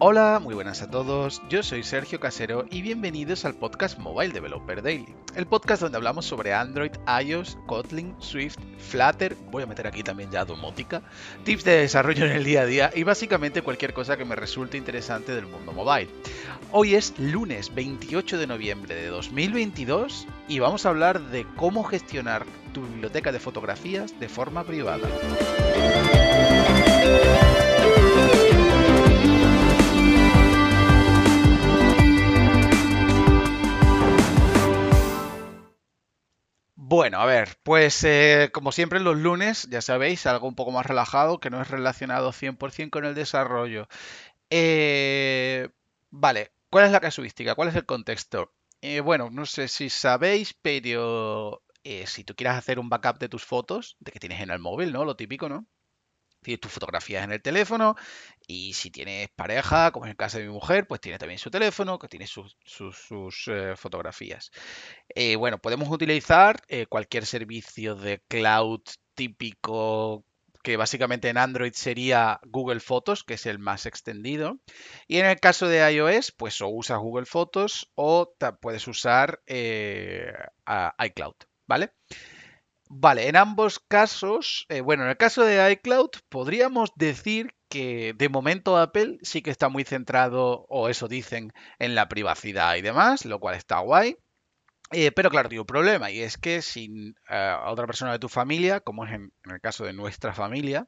Hola, muy buenas a todos, yo soy Sergio Casero y bienvenidos al podcast Mobile Developer Daily, el podcast donde hablamos sobre Android, iOS, Kotlin, Swift, Flutter, voy a meter aquí también ya domótica, tips de desarrollo en el día a día y básicamente cualquier cosa que me resulte interesante del mundo mobile. Hoy es lunes 28 de noviembre de 2022 y vamos a hablar de cómo gestionar tu biblioteca de fotografías de forma privada. Bueno, a ver, pues eh, como siempre los lunes, ya sabéis, algo un poco más relajado, que no es relacionado 100% con el desarrollo. Eh, vale, ¿cuál es la casuística? ¿Cuál es el contexto? Eh, bueno, no sé si sabéis, pero si tú quieres hacer un backup de tus fotos, de que tienes en el móvil, ¿no? Lo típico, ¿no? Tienes tus fotografías en el teléfono y si tienes pareja, como es el caso de mi mujer, pues tiene también su teléfono que tiene sus, eh, fotografías. Eh, bueno, podemos utilizar eh, cualquier servicio de cloud típico que básicamente en Android sería Google Fotos, que es el más extendido. Y en el caso de iOS, pues o usas Google Fotos o puedes usar iCloud, ¿vale? Vale, en ambos casos, eh, bueno, en el caso de iCloud, podríamos decir que de momento Apple sí que está muy centrado, o eso dicen, en la privacidad y demás, lo cual está guay. Eh, pero claro, tiene un problema, y es que sin eh, otra persona de tu familia, como es en, el caso de nuestra familia,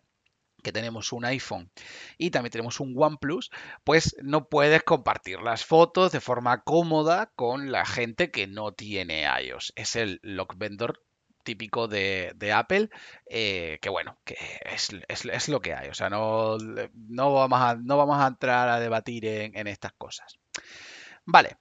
que tenemos un iPhone y también tenemos un OnePlus, pues no puedes compartir las fotos de forma cómoda con la gente que no tiene iOS. Es el lock vendor típico de, Apple, eh, que bueno, que es, lo que hay. O sea, no, no, vamos, a, no vamos a entrar a debatir en, en estas cosas. Vale,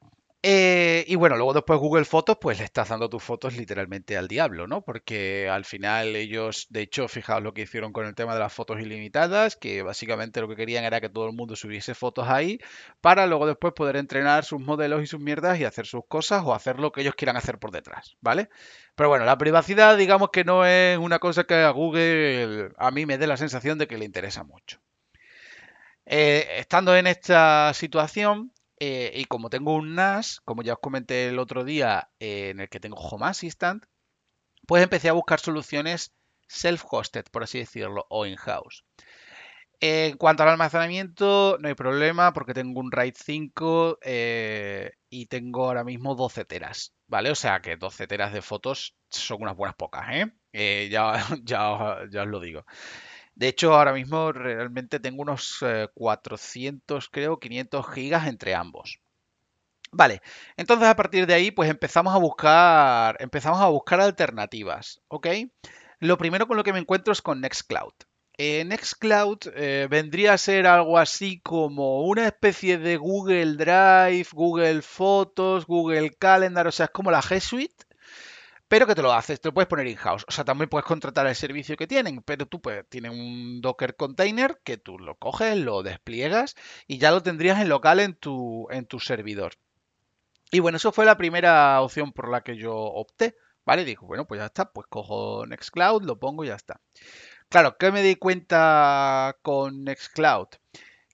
eh, y bueno, luego después Google Fotos, pues le estás dando tus fotos literalmente al diablo, ¿no? Porque al final ellos, de hecho, fijaos lo que hicieron con el tema de las fotos ilimitadas, que básicamente lo que querían era que todo el mundo subiese fotos ahí, para luego después poder entrenar sus modelos y sus mierdas y hacer sus cosas o hacer lo que ellos quieran hacer por detrás, ¿vale? Pero bueno, la privacidad, digamos que no es una cosa que a Google a mí me dé la sensación de que le interesa mucho. Eh, estando en esta situación, eh, y como tengo un NAS, como ya os comenté el otro día, eh, en el que tengo Home Assistant, pues empecé a buscar soluciones self-hosted, por así decirlo, o in-house. En cuanto al almacenamiento, no hay problema porque tengo un RAID 5 eh, y tengo ahora mismo 12 teras, ¿vale? O sea que 12 teras de fotos son unas buenas pocas, ya os lo digo. De hecho, ahora mismo realmente tengo unos 400, eh, creo, 500 gigas entre ambos. Vale, entonces a partir de ahí, pues empezamos a buscar, empezamos a buscar alternativas, ¿ok? Lo primero con lo que me encuentro es con Nextcloud. Eh, Nextcloud eh, vendría a ser algo así como una especie de Google Drive, Google Fotos, Google Calendar, o sea, es como la G Suite, pero que te lo haces, te lo puedes poner in-house. O sea, también puedes contratar el servicio que tienen, pero tú pues, tienes un Docker container que tú lo coges, lo despliegas y ya lo tendrías en local en tu, en tu servidor. Y bueno, eso fue la primera opción por la que yo opté. ¿Vale? Dijo, bueno, pues ya está, pues cojo Nextcloud, lo pongo y ya está. Claro, ¿qué me di cuenta con Nextcloud?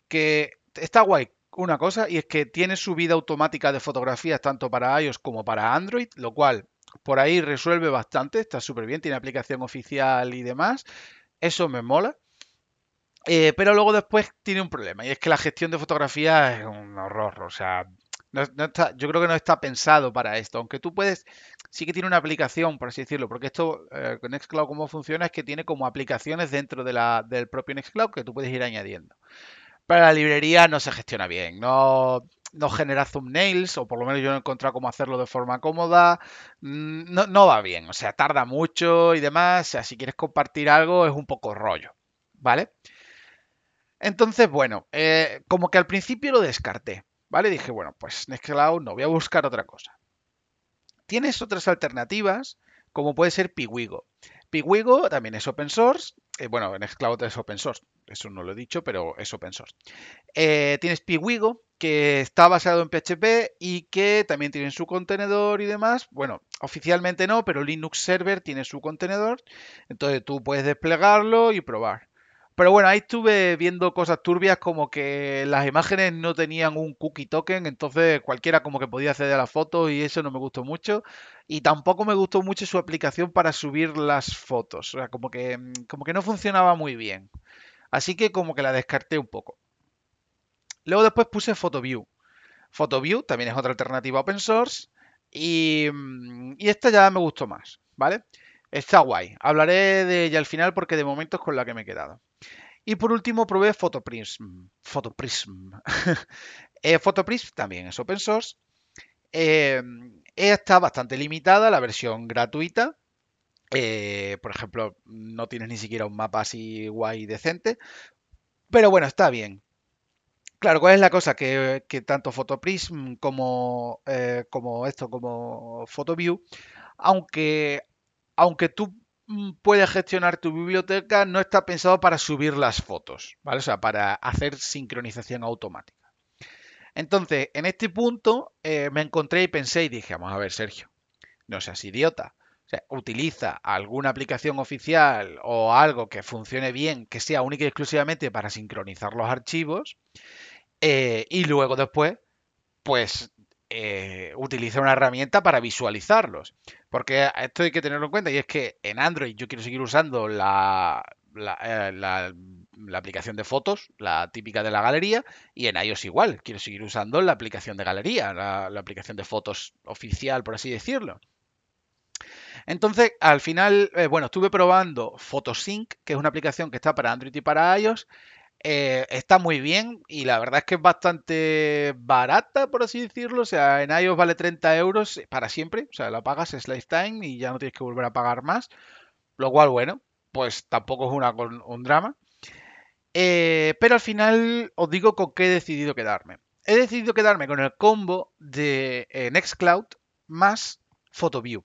Que está guay una cosa y es que tiene subida automática de fotografías tanto para iOS como para Android, lo cual por ahí resuelve bastante, está súper bien, tiene aplicación oficial y demás. Eso me mola. Eh, pero luego después tiene un problema y es que la gestión de fotografía es un horror. O sea, yo creo que no está pensado para esto. Aunque tú puedes, sí que tiene una aplicación, por así decirlo, porque esto eh, con Nextcloud cómo funciona es que tiene como aplicaciones dentro de la, del propio Nextcloud que tú puedes ir añadiendo. Pero la librería no se gestiona bien. No, no genera thumbnails, o por lo menos yo no he encontrado cómo hacerlo de forma cómoda. Mm, no, va bien, o sea, tarda mucho y demás. O sea, si quieres compartir algo es un poco rollo, ¿vale? Entonces, bueno, eh, como que al principio lo descarté, ¿vale? Dije, bueno, pues Nextcloud no, voy a buscar otra cosa. Tienes otras alternativas, como puede ser Piwigo. Piwigo también es open source. Eh, bueno, Nextcloud es open source, eso no lo he dicho, pero es open source. Eh, tienes Piwigo, que está basado en PHP y que también tiene su contenedor y demás. Bueno, oficialmente no, pero Linux Server tiene su contenedor. Entonces tú puedes desplegarlo y probar. Pero bueno, ahí estuve viendo cosas turbias como que las imágenes no tenían un cookie token, entonces cualquiera como que podía acceder a las fotos y eso no me gustó mucho. Y tampoco me gustó mucho su aplicación para subir las fotos, o sea, como que, como que no funcionaba muy bien. Así que como que la descarté un poco. Luego después puse PhotoView. PhotoView también es otra alternativa open source y, mm, y esta ya me gustó más, ¿vale? Está guay. Hablaré de ella al final porque de momento es con la que me he quedado. Y por último probé Photoprism. Photoprism. eh, Photoprism también es open source. Eh, está bastante limitada la versión gratuita. Eh, por ejemplo, no tienes ni siquiera un mapa así guay decente. Pero bueno, está bien. Claro, ¿cuál es la cosa? Que, tanto Photoprism como, eh, esto, como PhotoView, aunque, aunque tú mm, puedes gestionar tu biblioteca, no está pensado para subir las fotos, ¿vale? O sea, para hacer sincronización automática. Entonces, en este punto eh, me encontré y pensé y dije, vamos a ver, Sergio, no seas idiota. O sea, utiliza alguna aplicación oficial o algo que funcione bien, que sea única y exclusivamente para sincronizar los archivos. Eh, y luego después, pues eh, utiliza una herramienta para visualizarlos. Porque esto hay que tenerlo en cuenta y es que en Android yo quiero seguir usando la, la, eh, aplicación de fotos, la típica de la galería, y en iOS igual, quiero seguir usando la aplicación de galería, la, aplicación de fotos oficial, por así decirlo. Entonces, al final, bueno, estuve probando Photosync, que es una aplicación que está para Android y para iOS, eh, está muy bien y la verdad es que es bastante barata, por así decirlo. O sea, en iOS vale 30 euros para siempre. O sea, la pagas, es lifetime y ya no tienes que volver a pagar más. Lo cual, bueno, pues tampoco es una, un drama. Eh, pero al final os digo con qué he decidido quedarme. He decidido quedarme con el combo de eh, Nextcloud más PhotoView.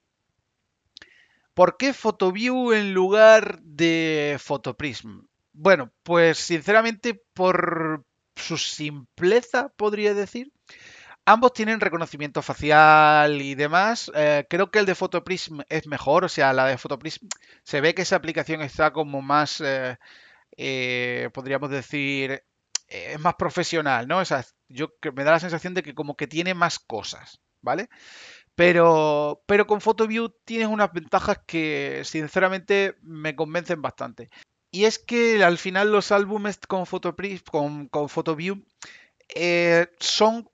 ¿Por qué PhotoView en lugar de PhotoPrism? Bueno, pues sinceramente por su simpleza, podría decir. Ambos tienen reconocimiento facial y demás. Eh, creo que el de Photoprism es mejor. O sea, la de Photoprism se ve que esa aplicación está como más, eh, eh, podríamos decir, es más profesional, ¿no? O sea, yo me da la sensación de que como que tiene más cosas, ¿vale? Pero, pero con PhotoView tienes unas ventajas que sinceramente me convencen bastante. Y es que al final los álbumes con, con, con PhotoView eh, son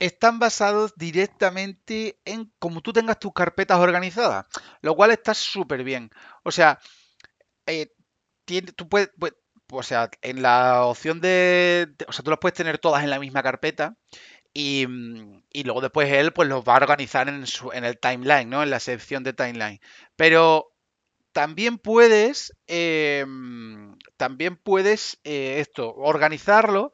están basados directamente en cómo tú tengas tus carpetas organizadas, lo cual está súper bien. O sea, eh, tú puedes, o sea, en la opción de, o sea, tú las puedes tener todas en la misma carpeta y, y luego después él pues los va a organizar en, su, en el timeline, ¿no? En la sección de timeline. Pero también puedes, em, también puedes eh, esto, organizarlo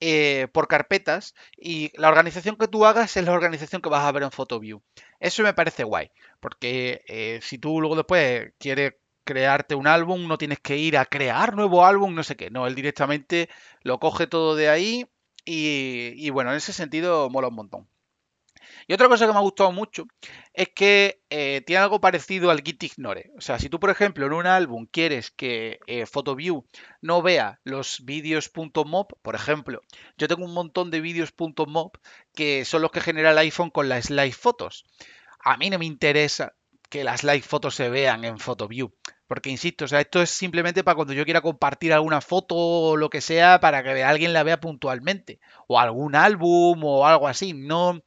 eh, por carpetas y la organización que tú hagas es la organización que vas a ver en PhotoView. Eso me parece guay, porque eh, si tú luego después quieres crearte un álbum, no tienes que ir a crear nuevo álbum, no sé qué, no, él directamente lo coge todo de ahí y, y bueno, en ese sentido mola un montón. Y otra cosa que me ha gustado mucho es que eh, tiene algo parecido al Git Ignore. O sea, si tú, por ejemplo, en un álbum quieres que eh, PhotoView no vea los vídeos.mob, por ejemplo, yo tengo un montón de vídeos.mob que son los que genera el iPhone con las slide fotos. A mí no me interesa que las slide fotos se vean en PhotoView. Porque insisto, o sea, esto es simplemente para cuando yo quiera compartir alguna foto o lo que sea para que alguien la vea puntualmente. O algún álbum o algo así. No,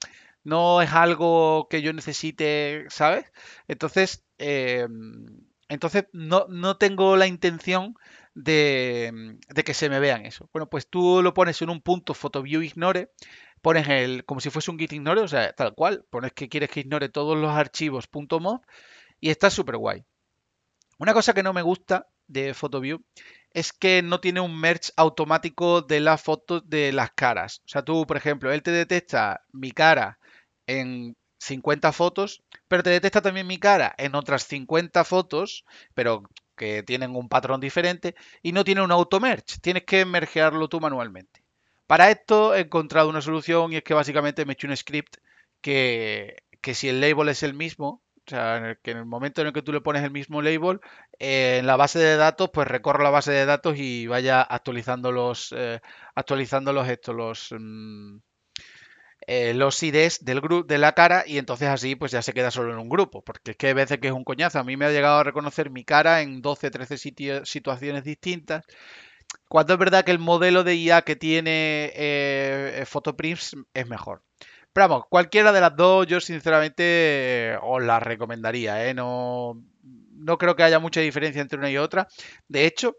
no es algo que yo necesite, ¿sabes? Entonces, em, entonces no, no, tengo la intención de, de, que se me vean eso. Bueno, pues tú lo pones en un punto PhotoView Ignore, pones el, como si fuese un Git Ignore, o sea, tal cual, pones que quieres que ignore todos los archivos .mob y está súper guay. Una cosa que no me gusta de PhotoView es que no tiene un merge automático de las fotos de las caras. O sea, tú, por ejemplo, él te detecta mi cara en 50 fotos, pero te detecta también mi cara en otras 50 fotos, pero que tienen un patrón diferente y no tiene un auto merge. Tienes que mergearlo tú manualmente. Para esto he encontrado una solución y es que básicamente me he hecho un script que, que si el label es el mismo, O sea, que en el momento en el que tú le pones el mismo label, eh, en la base de datos, pues recorre la base de datos y vaya actualizando los, eh, actualizando los, estos, los, mm, eh, los IDs del grupo de la cara y entonces así pues ya se queda solo en un grupo. Porque es que hay veces que es un coñazo. A mí me ha llegado a reconocer mi cara en 12, 13 sitios, situaciones distintas. Cuando es verdad que el modelo de IA que tiene eh, Photoprints es mejor. Pero vamos, cualquiera de las dos yo sinceramente eh, os la recomendaría, ¿eh? No, no creo que haya mucha diferencia entre una y otra. De hecho,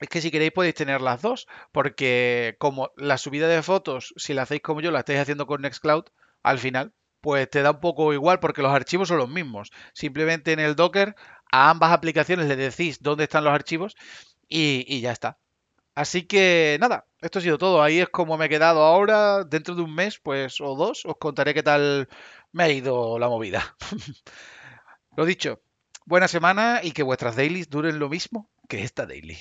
es que si queréis podéis tener las dos, porque como la subida de fotos, si la hacéis como yo, la estáis haciendo con Nextcloud, al final, pues te da un poco igual porque los archivos son los mismos. Simplemente en el Docker a ambas aplicaciones le decís dónde están los archivos y, y ya está. Así que nada, esto ha sido todo. Ahí es como me he quedado ahora. Dentro de un mes, pues, o dos, os contaré qué tal me ha ido la movida. Lo dicho, buena semana y que vuestras dailies duren lo mismo que esta daily.